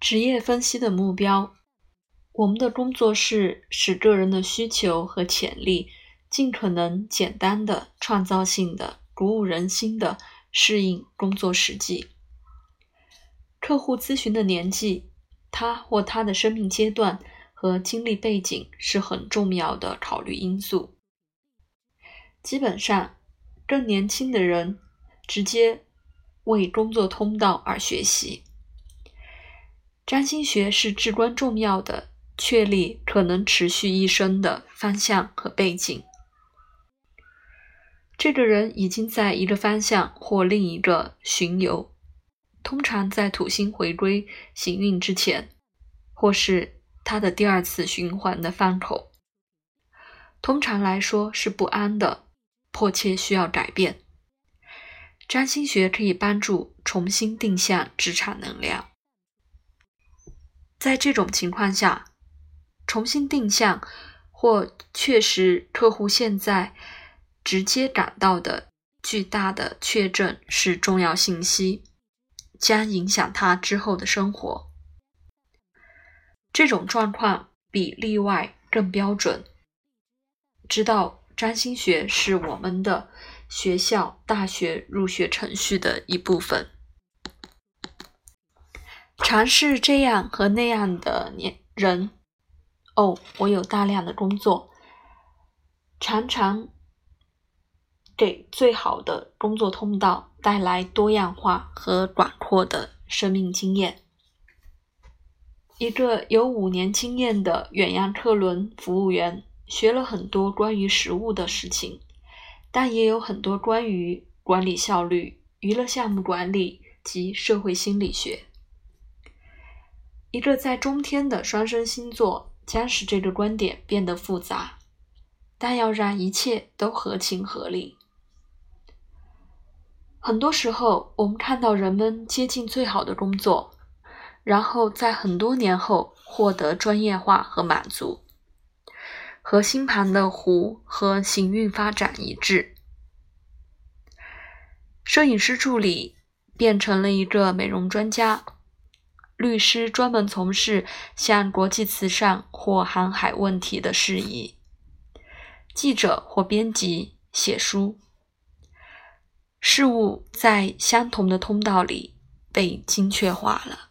职业分析的目标，我们的工作是使个人的需求和潜力尽可能简单的、创造性的、鼓舞人心的适应工作实际。客户咨询的年纪，他或他的生命阶段和经历背景是很重要的考虑因素。基本上，更年轻的人直接为工作通道而学习。占星学是至关重要的，确立可能持续一生的方向和背景。这个人已经在一个方向或另一个巡游，通常在土星回归行运之前，或是他的第二次循环的方口。通常来说是不安的，迫切需要改变。占星学可以帮助重新定向职场能量。在这种情况下，重新定向或确实客户现在直接感到的巨大的确证是重要信息，将影响他之后的生活。这种状况比例外更标准。知道占星学是我们的学校大学入学程序的一部分。尝试这样和那样的年人，哦，我有大量的工作，常常给最好的工作通道带来多样化和广阔的生命经验。一个有五年经验的远洋客轮服务员，学了很多关于食物的事情，但也有很多关于管理效率、娱乐项目管理及社会心理学。一个在中天的双生星座将使这个观点变得复杂，但要让一切都合情合理。很多时候，我们看到人们接近最好的工作，然后在很多年后获得专业化和满足，和星盘的弧和行运发展一致。摄影师助理变成了一个美容专家。律师专门从事像国际慈善或航海问题的事宜，记者或编辑写书，事物在相同的通道里被精确化了。